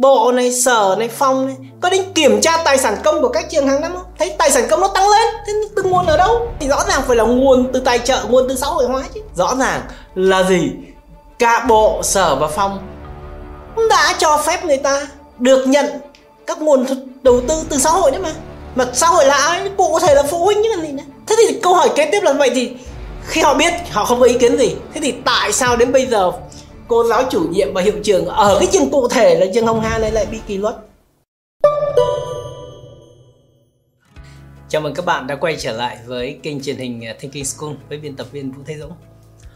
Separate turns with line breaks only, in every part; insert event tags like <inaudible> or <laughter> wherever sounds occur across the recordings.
bộ này, sở này, phòng này, có đến kiểm tra tài sản công của các trường hàng năm không? Thấy tài sản công nó tăng lên, thế từ nguồn ở đâu? Thì rõ ràng phải là nguồn từ tài trợ, nguồn từ xã hội hóa chứ. Rõ ràng là gì? Cả bộ, sở và phòng đã cho phép người ta được nhận các nguồn đầu tư từ xã hội đấy mà. Mà xã hội là ai? Cụ có thể là phụ huynh chứ còn gì nữa. Thế thì câu hỏi kế tiếp là vậy thì khi họ biết, họ không có ý kiến gì, thế thì tại sao đến bây giờ cô giáo chủ nhiệm và hiệu trưởng ở cái trường cụ thể là trường Hồng Hà này lại bị kỷ luật. Chào mừng các bạn đã quay trở lại với kênh truyền hình Thinking School với biên tập viên Vũ Thế Dũng.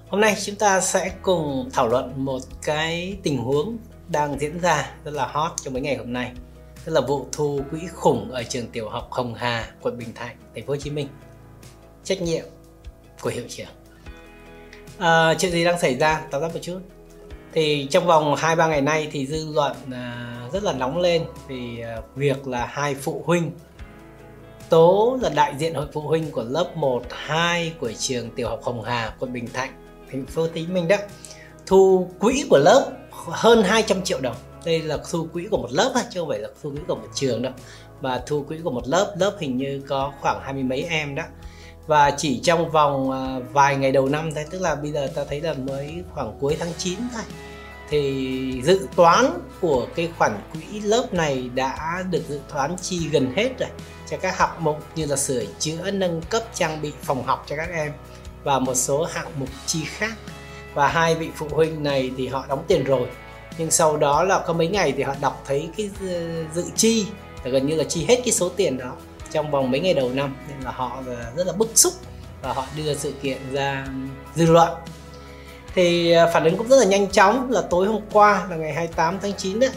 Hôm nay chúng ta sẽ cùng thảo luận một cái tình huống đang diễn ra rất là hot trong mấy ngày hôm nay Tức là vụ thu quỹ khủng ở trường tiểu học Hồng Hà, quận Bình Thạnh, thành phố Hồ Chí Minh. Trách nhiệm của hiệu trưởng. À, Chuyện gì đang xảy ra? Tóm tắt một chút thì trong vòng 2-3 ngày nay thì dư luận à, rất là nóng lên vì à, việc là hai phụ huynh. Tố là đại diện hội phụ huynh của lớp 1, 2 của trường tiểu học Hồng Hà, quận Bình Thạnh, thành phố Hồ Chí Minh đó. Thu quỹ của lớp hơn 200 triệu đồng. Đây là thu quỹ của một lớp chứ không phải là thu quỹ của một trường đâu. Và thu quỹ của một lớp lớp hình như có khoảng hai mươi mấy em đó và chỉ trong vòng à, vài ngày đầu năm thôi, tức là bây giờ ta thấy là mới khoảng cuối tháng 9 thôi. Thì dự toán của cái khoản quỹ lớp này đã được dự toán chi gần hết rồi, cho các hạng mục như là sửa chữa, nâng cấp trang bị phòng học cho các em và một số hạng mục chi khác. Và hai vị phụ huynh này thì họ đóng tiền rồi, nhưng sau đó là có mấy ngày thì họ đọc thấy cái ờ, dự chi là gần như là chi hết cái số tiền đó trong vòng mấy ngày đầu năm, nên là họ rất là bức xúc và họ đưa sự kiện ra dư luận. Thì à, phản ứng cũng rất là nhanh chóng là tối hôm qua là ngày 28 tháng 9 đấy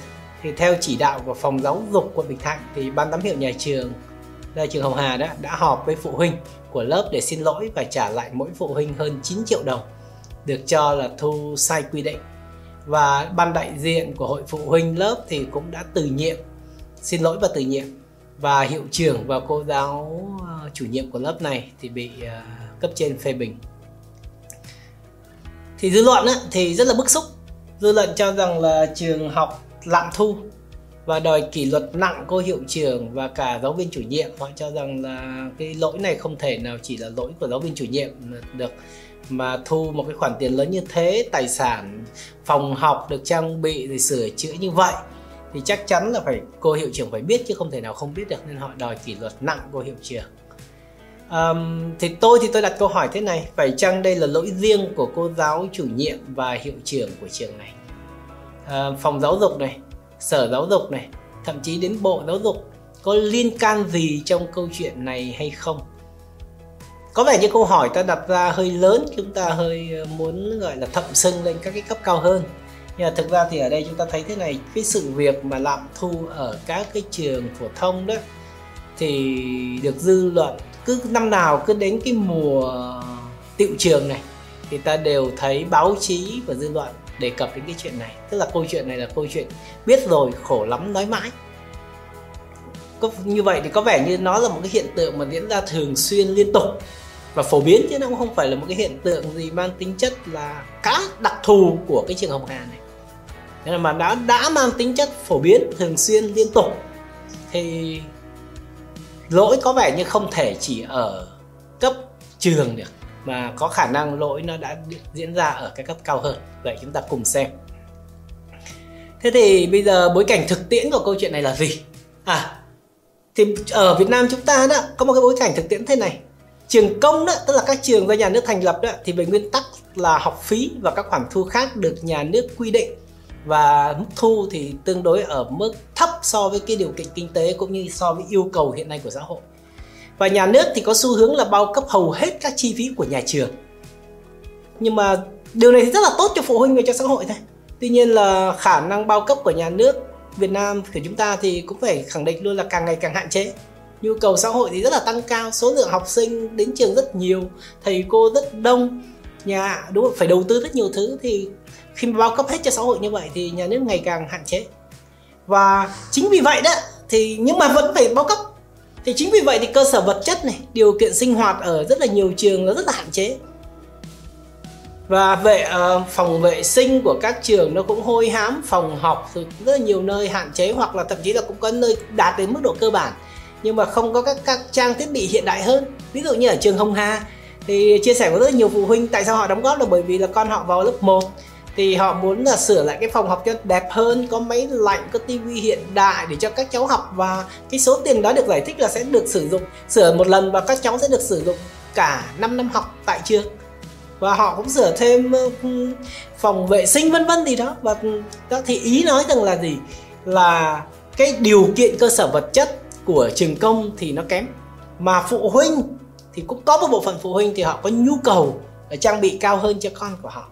thì theo chỉ đạo của phòng giáo dục quận Bình Thạnh thì ban giám hiệu nhà trường là trường Hồng Hà đó đã họp với phụ huynh của lớp để xin lỗi và trả lại mỗi phụ huynh hơn 9 triệu đồng được cho là thu sai quy định. Và ban đại diện của hội phụ huynh lớp thì cũng đã từ nhiệm, xin lỗi và từ nhiệm và hiệu trưởng và cô giáo ờ, chủ nhiệm của lớp này thì bị ờ, cấp trên phê bình. Thì dư luận á, thì rất là bức xúc. Dư luận cho rằng là trường học lạm thu và đòi kỷ luật nặng cô hiệu trưởng và cả giáo viên chủ nhiệm. Họ cho rằng là cái lỗi này không thể nào chỉ là lỗi của giáo viên chủ nhiệm được mà thu một cái khoản tiền lớn như thế tài sản phòng học được trang bị rồi sửa chữa như vậy thì chắc chắn là phải cô hiệu trưởng phải biết chứ không thể nào không biết được nên họ đòi kỷ luật nặng cô hiệu trưởng. Um, thì tôi thì tôi đặt câu hỏi thế này phải chăng đây là lỗi riêng của cô giáo chủ nhiệm và hiệu trưởng của trường này? Uh, phòng giáo dục này sở giáo dục này thậm chí đến bộ giáo dục có liên can gì trong câu chuyện này hay không? Có vẻ như câu hỏi ta đặt ra hơi lớn chúng ta hơi ờ, muốn gọi là thậm sưng lên các cái cấp cao hơn nhưng mà thực ra thì ở đây chúng ta thấy thế này, cái sự việc mà lạm thu ở các cái trường phổ thông đó thì được dư luận cứ năm nào cứ đến cái mùa tiệu trường này thì ta đều thấy báo chí và dư luận đề cập đến cái chuyện này. Tức là câu chuyện này là câu chuyện biết rồi, khổ lắm, nói mãi. Có như vậy thì có vẻ như nó là một cái hiện tượng mà diễn ra thường xuyên liên tục và phổ biến chứ nó cũng không phải là một cái hiện tượng gì mang tính chất là cá đặc thù của cái trường Hồng Hà này thế là mà đã đã mang tính chất phổ biến, thường xuyên, liên tục. Thì lỗi có vẻ như không thể chỉ ở cấp trường được, mà có khả năng lỗi nó đã diễn ra ở cái cấp cao hơn. Vậy chúng ta cùng xem. Thế thì bây giờ bối cảnh thực tiễn của câu chuyện này là gì? À thì ở Việt Nam chúng ta đó, có một cái bối cảnh thực tiễn thế này. Trường công đó, tức là các trường do nhà nước thành lập đó, thì về nguyên tắc là học phí và các khoản thu khác được nhà nước quy định và mức thu thì tương đối ở mức thấp so với cái điều kiện kinh tế cũng như so với yêu cầu hiện nay của xã hội. Và nhà nước thì có xu hướng là bao cấp hầu hết các chi phí của nhà trường. Nhưng mà điều này thì rất là tốt cho phụ huynh và cho xã hội thôi. Tuy nhiên là khả năng bao cấp của nhà nước Việt Nam của chúng ta thì cũng phải khẳng định luôn là càng ngày càng hạn chế. Nhu cầu xã hội thì rất là tăng cao, số lượng học sinh đến trường rất nhiều, thầy cô rất đông nhà đúng không? Phải đầu tư rất nhiều thứ thì khi mà bao cấp hết cho xã hội như vậy thì nhà nước ngày càng hạn chế. Và chính vì vậy đó thì nhưng mà vẫn phải bao cấp. Thì chính vì vậy thì cơ sở vật chất này điều kiện sinh hoạt ở rất là nhiều trường nó rất là hạn chế. Và vệ uh, phòng vệ sinh của các trường nó cũng hôi hám phòng học rồi rất là nhiều nơi hạn chế hoặc là thậm chí là cũng có nơi đạt đến mức độ cơ bản. Nhưng mà không có các các trang thiết bị hiện đại hơn. Ví dụ như ở trường Hồng Hà thì chia sẻ với rất nhiều phụ huynh tại sao họ đóng góp là bởi vì là con họ vào lớp 1 thì họ muốn là sửa lại cái phòng học cho đẹp hơn, có máy lạnh, có tivi hiện đại để cho các cháu học và cái số tiền đó được giải thích là sẽ được sử dụng, sửa một lần và các cháu sẽ được sử dụng cả 5 năm học tại trường. Và họ cũng sửa thêm phòng vệ sinh vân vân gì đó. Và đó, thì ý nói rằng là gì? Là cái điều kiện cơ sở vật chất của trường công thì nó kém. Mà phụ huynh thì cũng có một bộ phận phụ huynh thì họ có nhu cầu trang bị cao hơn cho con của họ.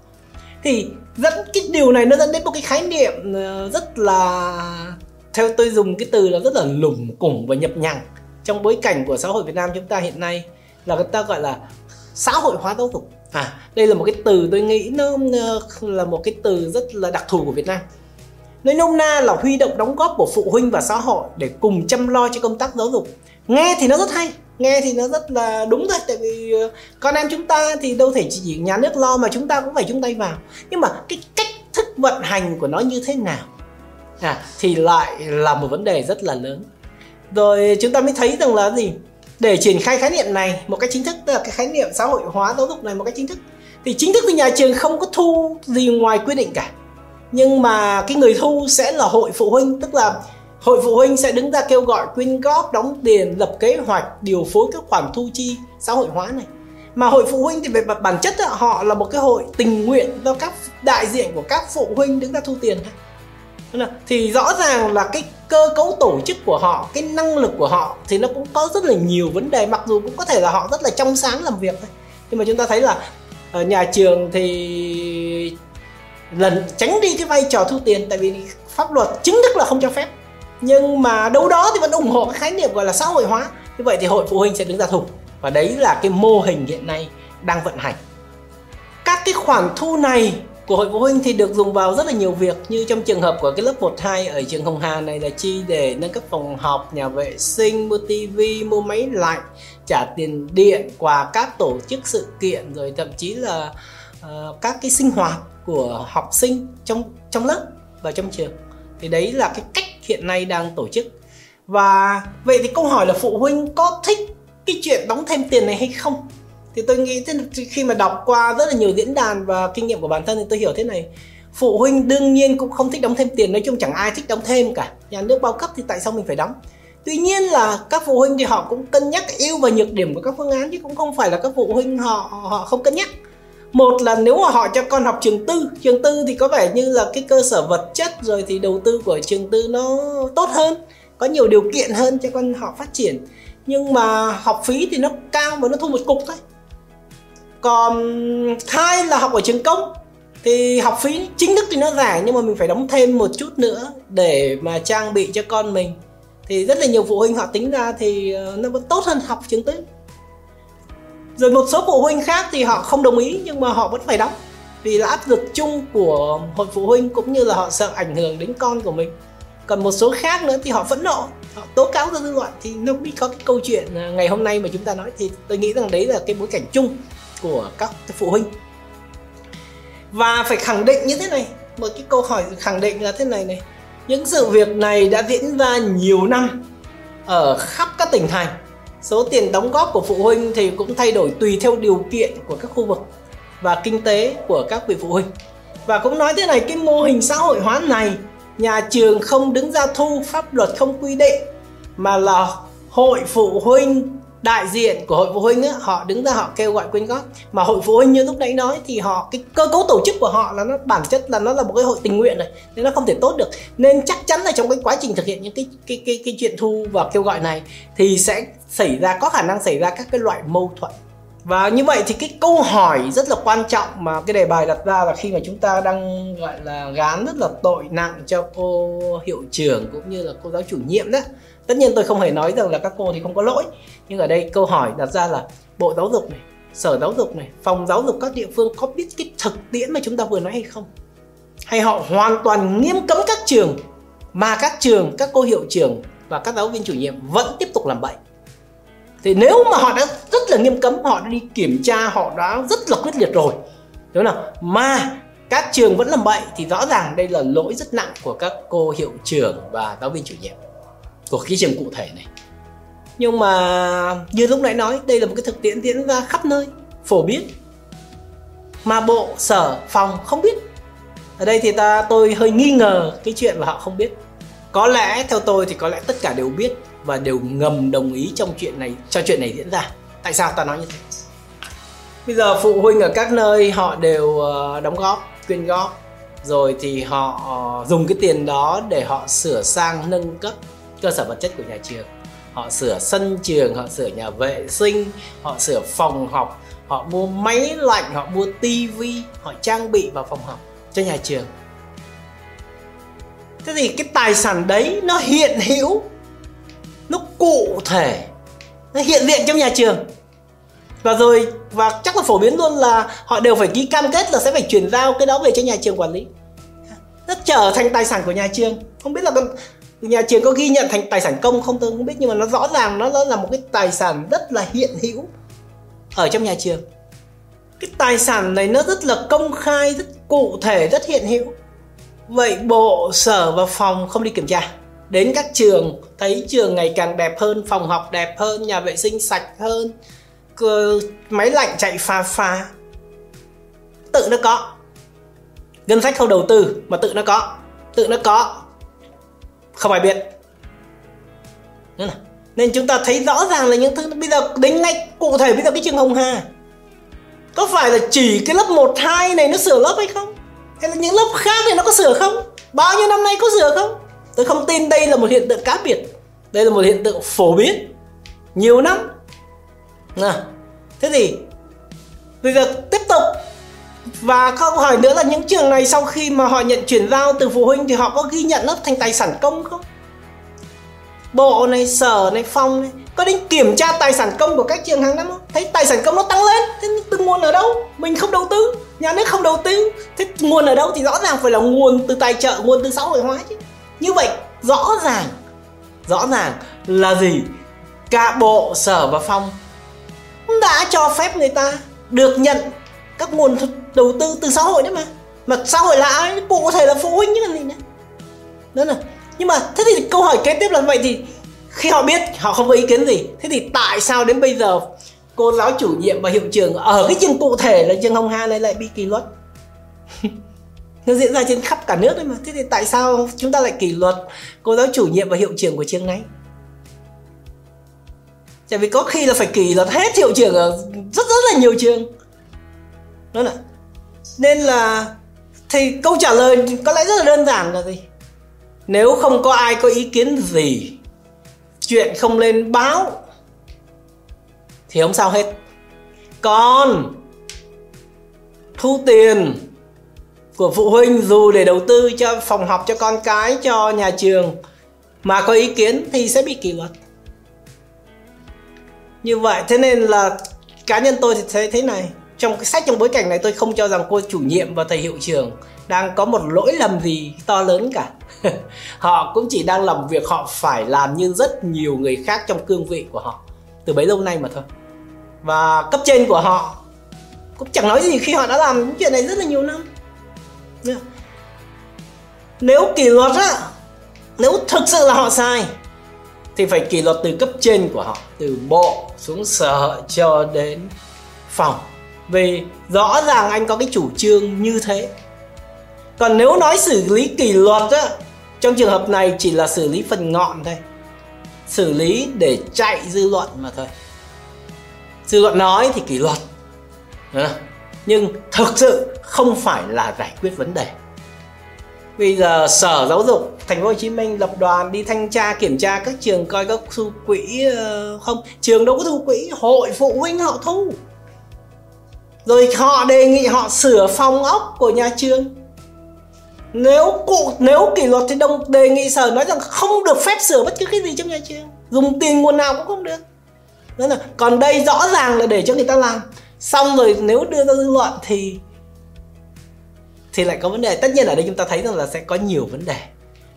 Thì dẫn cái điều này nó dẫn đến một cái khái niệm ờ, rất là, theo tôi dùng cái từ là rất là lủng củng và nhập nhằng trong bối cảnh của xã hội Việt Nam chúng ta hiện nay là người ta gọi là xã hội hóa giáo dục. À đây là một cái từ tôi nghĩ nó ờ, là một cái từ rất là đặc thù của Việt Nam. Nói nôm na là huy động đóng góp của phụ huynh và xã hội để cùng chăm lo cho công tác giáo dục. Nghe thì nó rất hay nghe thì nó rất là đúng thôi tại vì ờ, con em chúng ta thì đâu thể chỉ nhà nước lo mà chúng ta cũng phải chung tay vào. Nhưng mà cái cách thức vận hành của nó như thế nào? À, thì lại là một vấn đề rất là lớn. Rồi chúng ta mới thấy rằng là gì? Để triển khai khái niệm này một cách chính thức tức là cái khái niệm xã hội hóa giáo dục này một cách chính thức thì chính thức thì nhà trường không có thu gì ngoài quy định cả. Nhưng mà cái người thu sẽ là hội phụ huynh tức là hội phụ huynh sẽ đứng ra kêu gọi quyên góp, đóng tiền, lập kế hoạch, điều phối các khoản thu chi xã hội hóa này. Mà hội phụ huynh thì về bản chất họ là một cái hội tình nguyện do các đại diện của các phụ huynh đứng ra thu tiền. Thì rõ ràng là cái cơ cấu tổ chức của họ, cái năng lực của họ thì nó cũng có rất là nhiều vấn đề, mặc dù cũng có thể là họ rất là trong sáng làm việc thôi. Nhưng mà chúng ta thấy là ở nhà trường thì lần tránh đi cái vai trò thu tiền, tại vì pháp luật chính thức là không cho phép nhưng mà đâu đó thì vẫn ủng hộ cái khái niệm gọi là xã hội hóa. Như vậy thì hội phụ huynh sẽ đứng ra thùng và đấy là cái mô hình hiện nay đang vận hành. Các cái khoản thu này của hội phụ huynh thì được dùng vào rất là nhiều việc như trong trường hợp của cái lớp 1 2 ở trường Hồng Hà này là chi để nâng cấp phòng học, nhà vệ sinh, mua tivi, mua máy lạnh, trả tiền điện, quà các tổ chức sự kiện rồi thậm chí là uh, các cái sinh hoạt của học sinh trong trong lớp và trong trường. Thì đấy là cái cách hiện nay đang tổ chức. Và vậy thì câu hỏi là phụ huynh có thích cái chuyện đóng thêm tiền này hay không? thì tôi nghĩ thế khi mà đọc qua rất là nhiều diễn đàn và kinh nghiệm của bản thân thì tôi hiểu thế này phụ huynh đương nhiên cũng không thích đóng thêm tiền, nói chung chẳng ai thích đóng thêm cả nhà nước bao cấp thì tại sao mình phải đóng tuy nhiên là các phụ huynh thì họ cũng cân nhắc ưu và nhược điểm của các phương án chứ cũng không phải là các phụ huynh họ họ không cân nhắc một là nếu mà họ cho con học trường tư trường tư thì có vẻ như là cái cơ sở vật chất rồi thì đầu tư của trường tư nó tốt hơn, có nhiều điều kiện hơn cho con họ phát triển. Nhưng mà học phí thì nó cao và nó thu một cục thôi. Còn hai là học ở trường công thì học phí chính thức thì nó rẻ nhưng mà mình phải đóng thêm một chút nữa để mà trang bị cho con mình. Thì rất là nhiều phụ huynh họ tính ra thì ờ, nó vẫn tốt hơn học trường tư rồi một số phụ huynh khác thì họ không đồng ý, nhưng mà họ vẫn phải đóng. Vì là áp lực chung của hội phụ huynh cũng như là họ sợ ảnh hưởng đến con của mình. Còn một số khác nữa thì họ phẫn nộ, họ tố cáo ra dư luận. Thì nó mới có cái câu chuyện à, ngày hôm nay mà chúng ta nói thì tôi nghĩ rằng đấy là cái bối cảnh chung của các phụ huynh. Và phải khẳng định như thế này, một cái câu hỏi khẳng định là thế này này. Những sự việc này đã diễn ra nhiều năm ở khắp các tỉnh thành số tiền đóng góp của phụ huynh thì cũng thay đổi tùy theo điều kiện của các khu vực và kinh tế của các vị phụ huynh. Và cũng nói thế này, cái mô hình xã hội hóa này, nhà trường không đứng ra thu pháp luật, không quy định, mà là hội phụ huynh đại diện của hội phụ huynh á, họ đứng ra họ kêu gọi quyên góp. Mà hội phụ huynh như lúc nãy nói thì họ cái cơ cấu tổ chức của họ là nó bản chất là nó là một cái hội tình nguyện này nên nó không thể tốt được. Nên chắc chắn là trong cái quá trình thực hiện những cái cái cái cái chuyện thu và kêu gọi này thì sẽ xảy ra có khả năng xảy ra các cái loại mâu thuẫn. Và như vậy thì cái câu hỏi rất là quan trọng mà cái đề bài đặt ra là khi mà chúng ta đang gọi là gán rất là tội nặng cho cô hiệu trưởng cũng như là cô giáo chủ nhiệm đó tất nhiên tôi không hề nói rằng là các cô thì không có lỗi, nhưng ở đây câu hỏi đặt ra là bộ giáo dục này, sở giáo dục này, phòng giáo dục các địa phương có biết cái thực tiễn mà chúng ta vừa nói hay không? Hay họ hoàn toàn nghiêm cấm các trường mà các trường, các cô hiệu trưởng và các giáo viên chủ nhiệm vẫn tiếp tục làm bậy? Thì nếu mà họ đã rất là nghiêm cấm, họ đã đi kiểm tra, họ đã rất là quyết liệt rồi, đúng không mà các trường vẫn làm bậy thì rõ ràng đây là lỗi rất nặng của các cô hiệu trưởng và giáo viên chủ nhiệm của cái trường cụ thể này. Nhưng mà như lúc nãy nói, đây là một cái thực tiễn diễn ra khắp nơi, phổ biến. Mà bộ sở phòng không biết. Ở đây thì ta, tôi hơi nghi ngờ cái chuyện mà họ không biết. Có lẽ theo tôi thì có lẽ tất cả đều biết và đều ngầm đồng ý trong chuyện này, cho chuyện này diễn ra. Tại sao ta nói như thế? Bây giờ phụ huynh ở các nơi họ đều ờ, đóng góp, quyên góp. Rồi thì họ ờ, dùng cái tiền đó để họ sửa sang, nâng cấp cơ sở vật chất của nhà trường. Họ sửa sân trường, họ sửa nhà vệ sinh, họ sửa phòng học, họ mua máy lạnh, họ mua tivi họ trang bị vào phòng học cho nhà trường. Thế thì cái tài sản đấy nó hiện hữu, nó cụ thể, nó hiện diện trong nhà trường. Và rồi, và chắc là phổ biến luôn là họ đều phải ký cam kết là sẽ phải chuyển giao cái đó về cho nhà trường quản lý. Nó trở thành tài sản của nhà trường. Không biết là nhà trường có ghi nhận thành tài sản công không tôi không biết nhưng mà nó rõ ràng nó, nó là một cái tài sản rất là hiện hữu ở trong nhà trường. Cái tài sản này nó rất là công khai rất cụ thể rất hiện hữu. Vậy bộ sở và phòng không đi kiểm tra. Đến các trường thấy trường ngày càng đẹp hơn phòng học đẹp hơn nhà vệ sinh sạch hơn máy lạnh chạy pha pha tự nó có. Ngân sách không đầu tư mà tự nó có. Tự nó có không ai biết. Nên chúng ta thấy rõ ràng là những thứ bây giờ đến ngay cụ thể bây giờ cái trường Hồng Hà có phải là chỉ cái lớp 1, 2 này nó sửa lớp hay không? Hay là những lớp khác thì nó có sửa không? Bao nhiêu năm nay có sửa không? Tôi không tin đây là một hiện tượng cá biệt. Đây là một hiện tượng phổ biến. Nhiều năm. Nào, thế thì bây giờ và câu hỏi nữa là những trường này sau khi mà họ nhận chuyển giao từ phụ huynh thì họ có ghi nhận lớp thành tài sản công không? Bộ này, sở này, phòng này, có đến kiểm tra tài sản công của các trường hàng năm không? Thấy tài sản công nó tăng lên, thế từ nguồn ở đâu? Mình không đầu tư, nhà nước không đầu tư. Thế nguồn ở đâu thì rõ ràng phải là nguồn từ tài trợ, nguồn từ xã hội hóa chứ. Như vậy, rõ ràng rõ ràng là gì? Cả bộ, sở và phòng đã cho phép người ta được nhận các nguồn đầu tư từ xã hội đấy mà. Mà xã hội là ai? Cụ thể là phụ huynh chứ còn gì nữa. Đó là nhưng mà, thế thì câu hỏi kế tiếp là vậy thì khi họ biết, họ không có ý kiến gì, thế thì tại sao đến bây giờ cô giáo chủ nhiệm và hiệu trưởng ở cái trường cụ thể là trường hồng hà này lại bị kỷ luật? <laughs> Nó diễn ra trên khắp cả nước đấy mà. Thế thì tại sao chúng ta lại kỷ luật cô giáo chủ nhiệm và hiệu trưởng của trường này? Tại vì có khi là phải kỷ luật hết hiệu trưởng ở rất rất là nhiều trường. Vâng đó là nên là thì câu trả lời có lẽ rất là đơn giản là gì? Nếu không có ai có ý kiến gì, chuyện không lên báo, thì không sao hết. Còn thu tiền của phụ huynh dù để đầu tư cho phòng học cho con cái, cho nhà trường mà có ý kiến thì sẽ bị kỷ luật. Như vậy, thế nên là cá nhân tôi thì thấy thế này trong cái sách trong bối cảnh này tôi không cho rằng cô chủ nhiệm và thầy hiệu trưởng đang có một lỗi lầm gì to lớn cả. <laughs> Họ cũng chỉ đang làm việc, họ phải làm như rất nhiều người khác trong cương vị của họ. Từ bấy lâu nay mà thôi. Và cấp trên của họ cũng chẳng nói gì khi họ đã làm những chuyện này rất là nhiều năm. Nếu kỷ luật á, nếu thực sự là họ sai, thì phải kỷ luật từ cấp trên của họ, từ bộ xuống sở cho đến phòng về rõ ràng anh có cái chủ trương như thế. Còn nếu nói xử lý kỷ luật á, trong trường hợp này chỉ là xử lý phần ngọn thôi. Xử lý để chạy dư luận mà thôi. Dư luận nói thì kỷ luật. Nhưng thực sự không phải là giải quyết vấn đề. Bây giờ sở giáo dục thành phố hồ chí minh lập đoàn đi thanh tra, kiểm tra các trường coi các thu quỹ ờ, không? Trường đâu có thu quỹ, hội phụ huynh họ thu rồi họ đề nghị họ sửa phòng ốc của nhà trường. Nếu cụ, nếu kỷ luật thì đồng đề nghị sở nói rằng không được phép sửa bất cứ cái gì trong nhà trường. Dùng tiền nguồn nào cũng không được. Đó là, còn đây rõ ràng là để cho người ta làm. Xong rồi nếu đưa ra dư luận thì thì lại có vấn đề. Tất nhiên ở đây chúng ta thấy rằng là sẽ có nhiều vấn đề.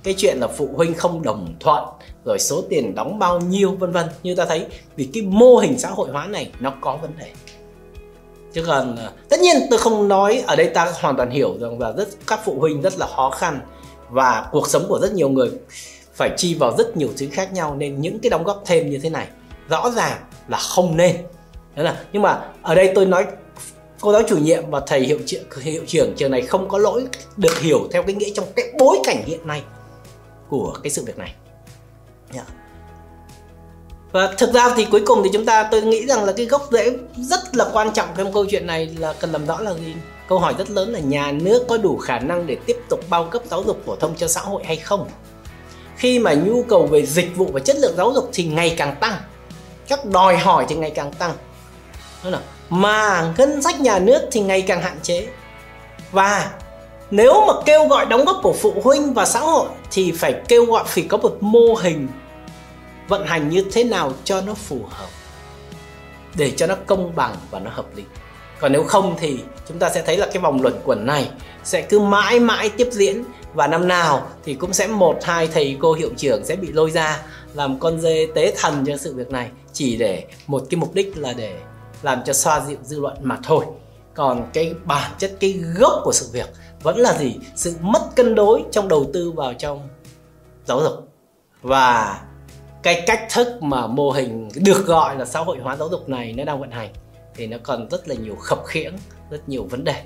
Cái chuyện là phụ huynh không đồng thuận, rồi số tiền đóng bao nhiêu, vân vân. Như ta thấy, vì cái mô hình xã hội hóa này nó có vấn đề chứ còn ờ, tất nhiên tôi không nói ở đây ta hoàn toàn hiểu rằng là rất, các phụ huynh rất là khó khăn và cuộc sống của rất nhiều người phải chi vào rất nhiều thứ khác nhau nên những cái đóng góp thêm như thế này rõ ràng là không nên đó là, nhưng mà ở đây tôi nói, cô giáo chủ nhiệm và thầy hiệu trưởng hiệu trưởng trường này không có lỗi được hiểu theo cái nghĩa trong cái bối cảnh hiện nay của cái sự việc này yeah. Và thực ra thì cuối cùng thì chúng ta, tôi nghĩ rằng là cái gốc rễ rất là quan trọng trong câu chuyện này là cần làm rõ là gì? Câu hỏi rất lớn là nhà nước có đủ khả năng để tiếp tục bao cấp giáo dục phổ thông cho xã hội hay không? Khi mà nhu cầu về dịch vụ và chất lượng giáo dục thì ngày càng tăng, các đòi hỏi thì ngày càng tăng. Mà ngân sách nhà nước thì ngày càng hạn chế. Và nếu mà kêu gọi đóng góp của phụ huynh và xã hội thì phải kêu gọi, phải có một mô hình vận hành như thế nào cho nó phù hợp, để cho nó công bằng và nó hợp lý. Còn nếu không thì chúng ta sẽ thấy là cái vòng luẩn quẩn này sẽ cứ mãi mãi tiếp diễn, và năm nào thì cũng sẽ một, hai thầy cô hiệu trưởng sẽ bị lôi ra làm con dê tế thần cho sự việc này, chỉ để một cái mục đích là để làm cho xoa dịu dư luận mà thôi. Còn cái bản chất, cái gốc của sự việc vẫn là gì? Sự mất cân đối trong đầu tư vào trong giáo dục. Và cái cách thức mà mô hình được gọi là xã hội hóa giáo dục này nó đang vận hành thì nó còn rất là nhiều khập khiễng, rất nhiều vấn đề.